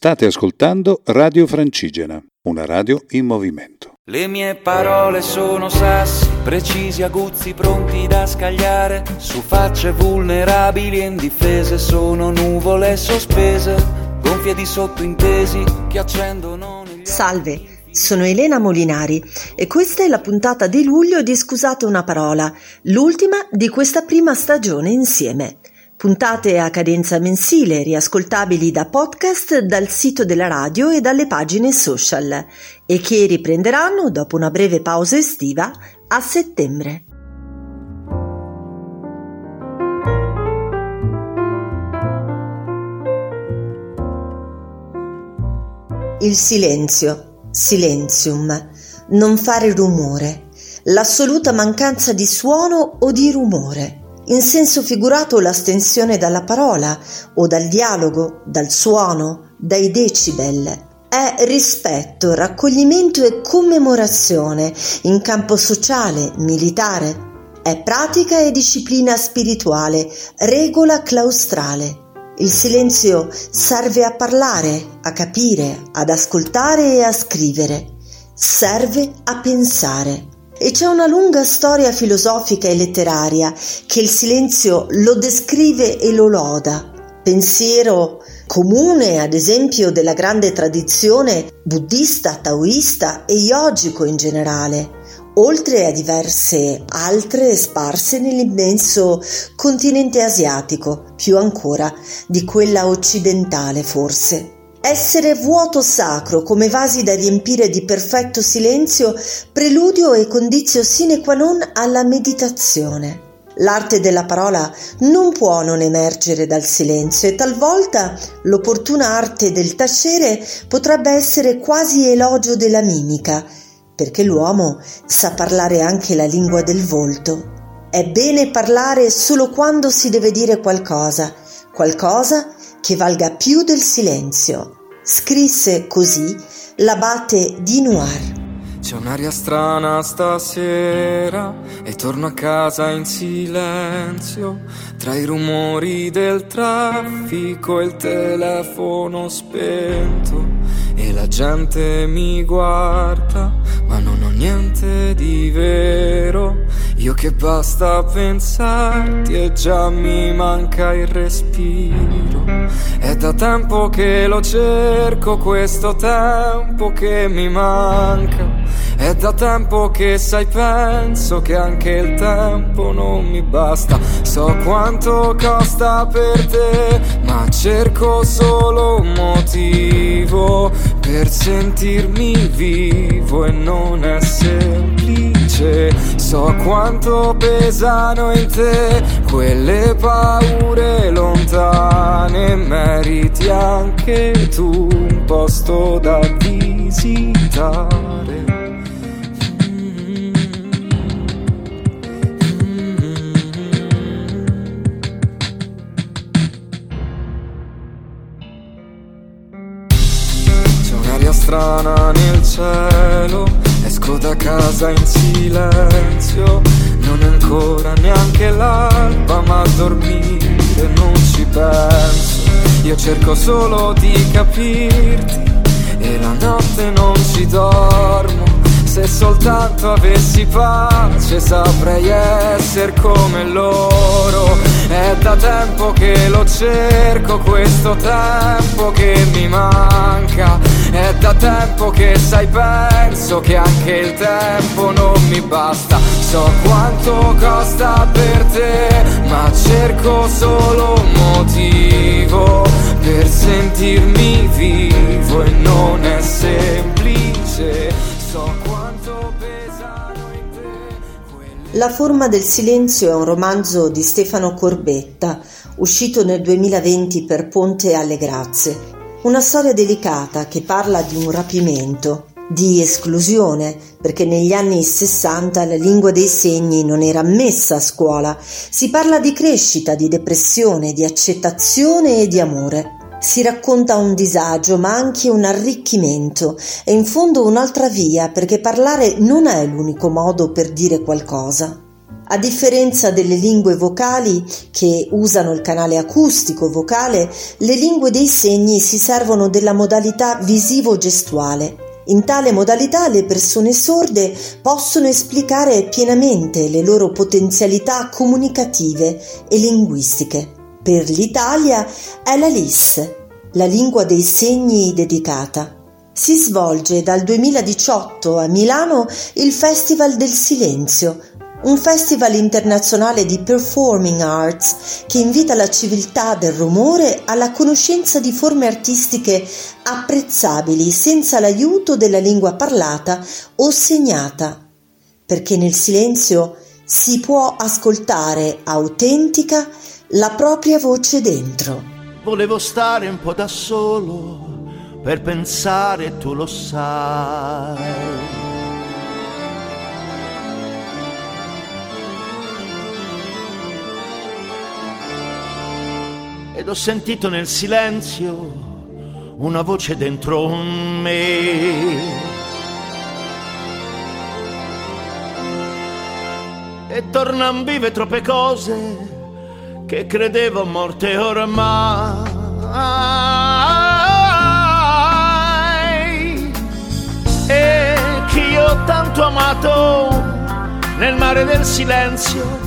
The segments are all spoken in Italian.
State ascoltando Radio Francigena, una radio in movimento. Le mie parole sono sassi, precisi, aguzzi, pronti da scagliare. Su facce vulnerabili e indifese sono nuvole sospese, gonfie di sottointesi che accendono negli Salve, sono Elena Molinari e questa è la puntata di luglio di Scusate una parola, l'ultima di questa prima stagione insieme. Puntate a cadenza mensile, riascoltabili da podcast dal sito della radio e dalle pagine social e che riprenderanno dopo una breve pausa estiva a settembre. Il silenzio, silenzium, non fare rumore, l'assoluta mancanza di suono o di rumore. In senso figurato l'astensione dalla parola o dal dialogo, dal suono, dai decibel. È rispetto, raccoglimento e commemorazione in campo sociale, militare. È pratica e disciplina spirituale, regola claustrale. Il silenzio serve a parlare, a capire, ad ascoltare e a scrivere. Serve a pensare. E c'è una lunga storia filosofica e letteraria che il silenzio lo descrive e lo loda. Pensiero comune, ad esempio, della grande tradizione buddista, taoista e yogico in generale oltre a diverse altre sparse nell'immenso continente asiatico, più ancora di quella occidentale forse. Essere vuoto sacro come vasi da riempire di perfetto silenzio, preludio e condizio sine qua non alla meditazione. L'arte della parola non può non emergere dal silenzio e talvolta l'opportuna arte del tacere potrebbe essere quasi elogio della mimica, perché l'uomo sa parlare anche la lingua del volto. È bene parlare solo quando si deve dire qualcosa, qualcosa che valga più del silenzio. Scrisse così l'abate di Noir. C'è un'aria strana stasera e torno a casa in silenzio tra i rumori del traffico e il telefono spento e la gente mi guarda ma niente di vero. Io che basta pensarti e già mi manca il respiro. È da tempo che lo cerco questo tempo che mi manca. È da tempo che sai penso che anche il tempo non mi basta. So quanto costa per te Ma cerco solo un motivo Per sentirmi vivo e non è semplice. So quanto pesano in te Quelle paure lontane. Meriti anche tu un posto da visitare casa in silenzio Non è ancora neanche l'alba Ma a dormire non ci penso. Io cerco solo di capirti E la notte non ci dormo. Se soltanto avessi pace saprei essere come loro. È da tempo che lo cerco questo tempo che mi manca È da tempo che sai penso che anche il tempo non mi basta So quanto costa per te ma cerco solo un motivo Per sentirmi vivo e non è semplice So quanto La forma del silenzio è un romanzo di Stefano Corbetta, uscito nel 2020 per Ponte alle Grazie. Una storia delicata che parla di un rapimento, di esclusione, perché negli anni 60 la lingua dei segni non era ammessa a scuola. Si parla di crescita, di depressione, di accettazione e di amore. Si racconta un disagio ma anche un arricchimento e in fondo un'altra via perché parlare non è l'unico modo per dire qualcosa. A differenza delle lingue vocali che usano il canale acustico vocale, le lingue dei segni si servono della modalità visivo-gestuale. In tale modalità le persone sorde possono esplicare pienamente le loro potenzialità comunicative e linguistiche. Per l'Italia è la LIS, la lingua dei segni dedicata. Si svolge dal 2018 a Milano il Festival del Silenzio, un festival internazionale di performing arts che invita la civiltà del rumore alla conoscenza di forme artistiche apprezzabili senza l'aiuto della lingua parlata o segnata, perché nel silenzio si può ascoltare autentica la propria voce dentro. Volevo stare un po' da solo per pensare, tu lo sai ed ho sentito nel silenzio una voce dentro me. E tornan vive troppe cose che credevo morte ormai. E che io ho tanto amato nel mare del silenzio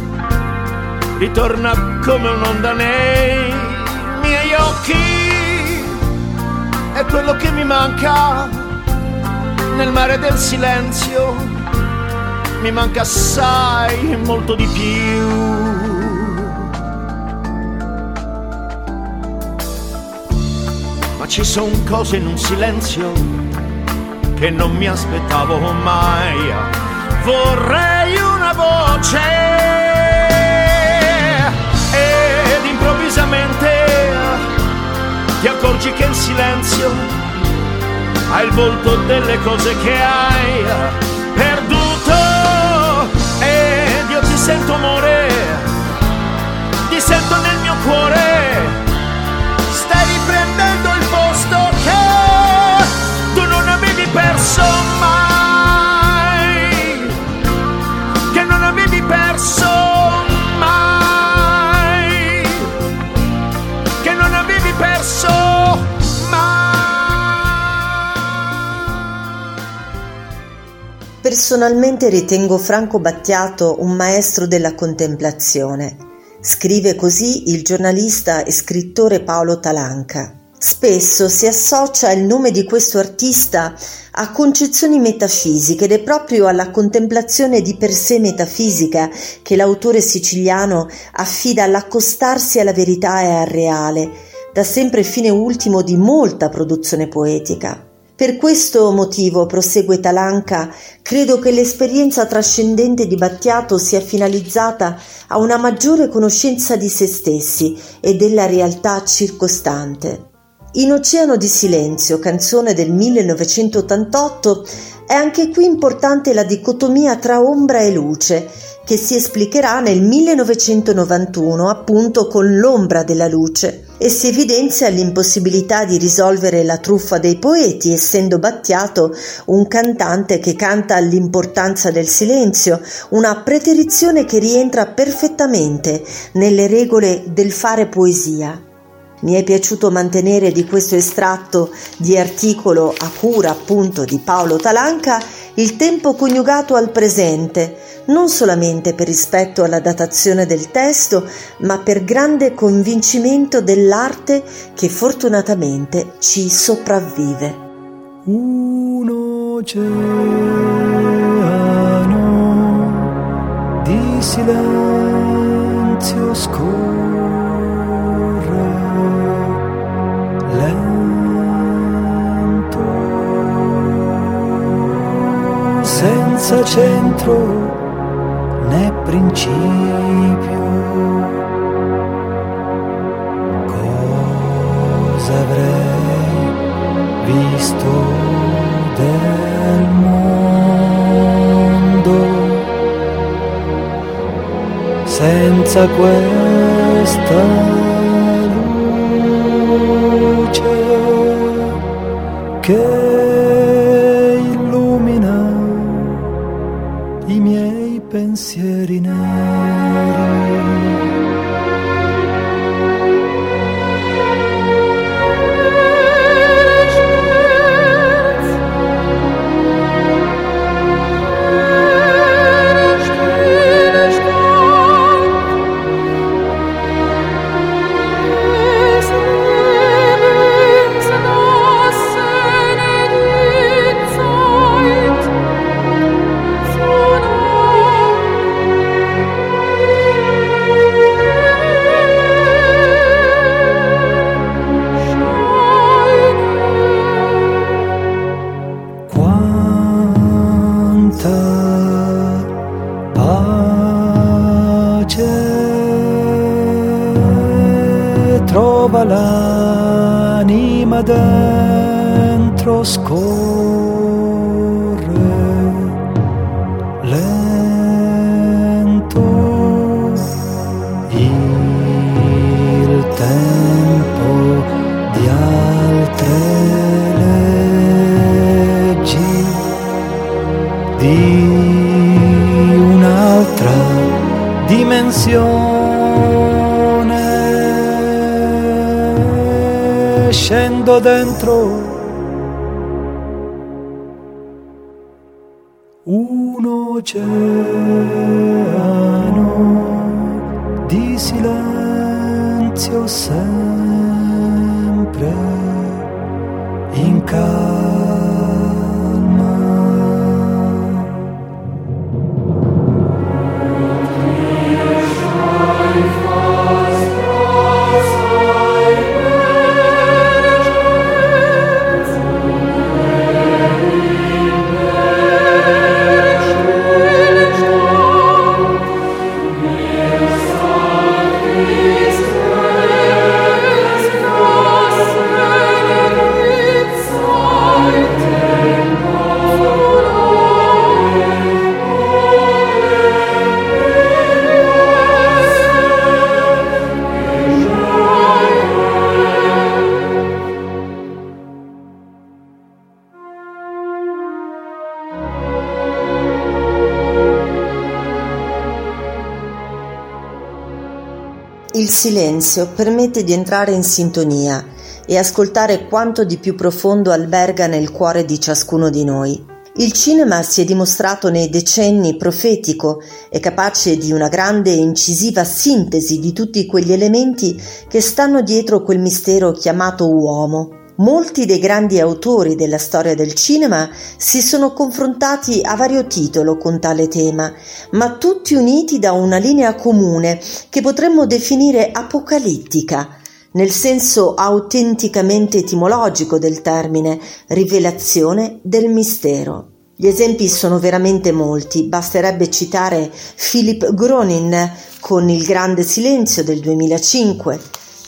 ritorna come un'onda nei miei occhi è quello che mi manca nel mare del silenzio, mi manca assai molto di più. Ma ci sono cose in un silenzio che non mi aspettavo mai. Vorrei una voce ed improvvisamente accorgi che il silenzio ha il volto delle cose che hai Personalmente ritengo Franco Battiato un maestro della contemplazione. Scrive così il giornalista e scrittore Paolo Talanca. Spesso si associa il nome di questo artista a concezioni metafisiche ed è proprio alla contemplazione di per sé metafisica che l'autore siciliano affida all'accostarsi alla verità e al reale, da sempre fine ultimo di molta produzione poetica. Per questo motivo, prosegue Talanca, credo che l'esperienza trascendente di Battiato sia finalizzata a una maggiore conoscenza di se stessi e della realtà circostante. In Oceano di Silenzio, canzone del 1988, è anche qui importante la dicotomia tra ombra e luce, che si esplicherà nel 1991 appunto con l'ombra della luce e si evidenzia l'impossibilità di risolvere la truffa dei poeti essendo Battiato un cantante che canta l'importanza del silenzio, una preterizione che rientra perfettamente nelle regole del fare poesia. Mi è piaciuto mantenere di questo estratto di articolo a cura appunto di Paolo Talanca il tempo coniugato al presente, non solamente per rispetto alla datazione del testo, ma per grande convincimento dell'arte che fortunatamente ci sopravvive. Un oceano di silenzio scuro senza centro né principio. Cosa avrei visto del mondo senza questa pensieri neri. Scendo dentro un oceano di silenzio sempre in calma. Il silenzio permette di entrare in sintonia e ascoltare quanto di più profondo alberga nel cuore di ciascuno di noi. Il cinema si è dimostrato nei decenni profetico e capace di una grande e incisiva sintesi di tutti quegli elementi che stanno dietro quel mistero chiamato uomo. Molti dei grandi autori della storia del cinema si sono confrontati a vario titolo con tale tema, ma tutti uniti da una linea comune che potremmo definire apocalittica, nel senso autenticamente etimologico del termine, rivelazione del mistero. Gli esempi sono veramente molti, basterebbe citare Philip Gronin con Il grande silenzio del 2005,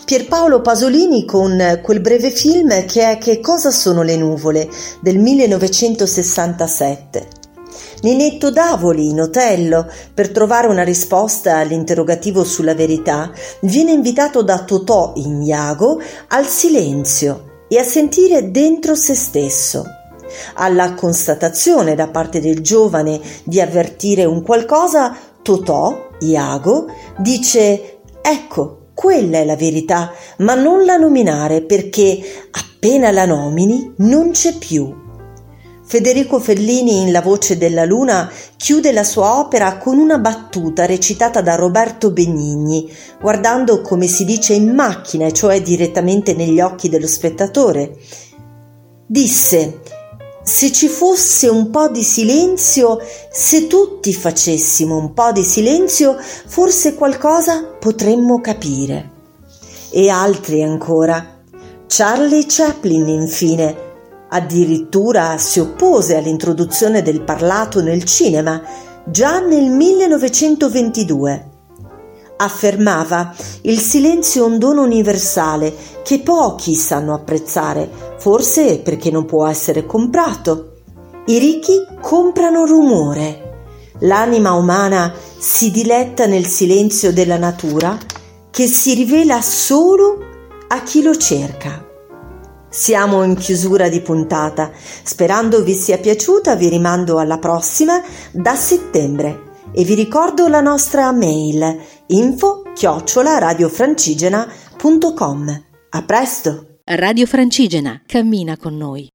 Pierpaolo Pasolini con quel breve film che è Che cosa sono le nuvole del 1967. Ninetto Davoli in Otello, per trovare una risposta all'interrogativo sulla verità, viene invitato da Totò Iago al silenzio e a sentire dentro se stesso. Alla constatazione da parte del giovane di avvertire un qualcosa, Totò, Iago, dice Ecco, quella è la verità, ma non la nominare perché appena la nomini non c'è più. Federico Fellini in La voce della luna chiude la sua opera con una battuta recitata da Roberto Benigni, guardando come si dice in macchina, cioè direttamente negli occhi dello spettatore. Disse se ci fosse un po' di silenzio, se tutti facessimo un po' di silenzio, forse qualcosa potremmo capire. E altri ancora. Charlie Chaplin, infine, addirittura si oppose all'introduzione del parlato nel cinema già nel 1922 affermava il silenzio è un dono universale che pochi sanno apprezzare, forse perché non può essere comprato. I ricchi comprano rumore. L'anima umana si diletta nel silenzio della natura che si rivela solo a chi lo cerca. Siamo in chiusura di puntata. Sperando vi sia piaciuta, vi rimando alla prossima da settembre e vi ricordo la nostra mail info chiocciola radiofrancigena.com. A presto! Radio Francigena cammina con noi.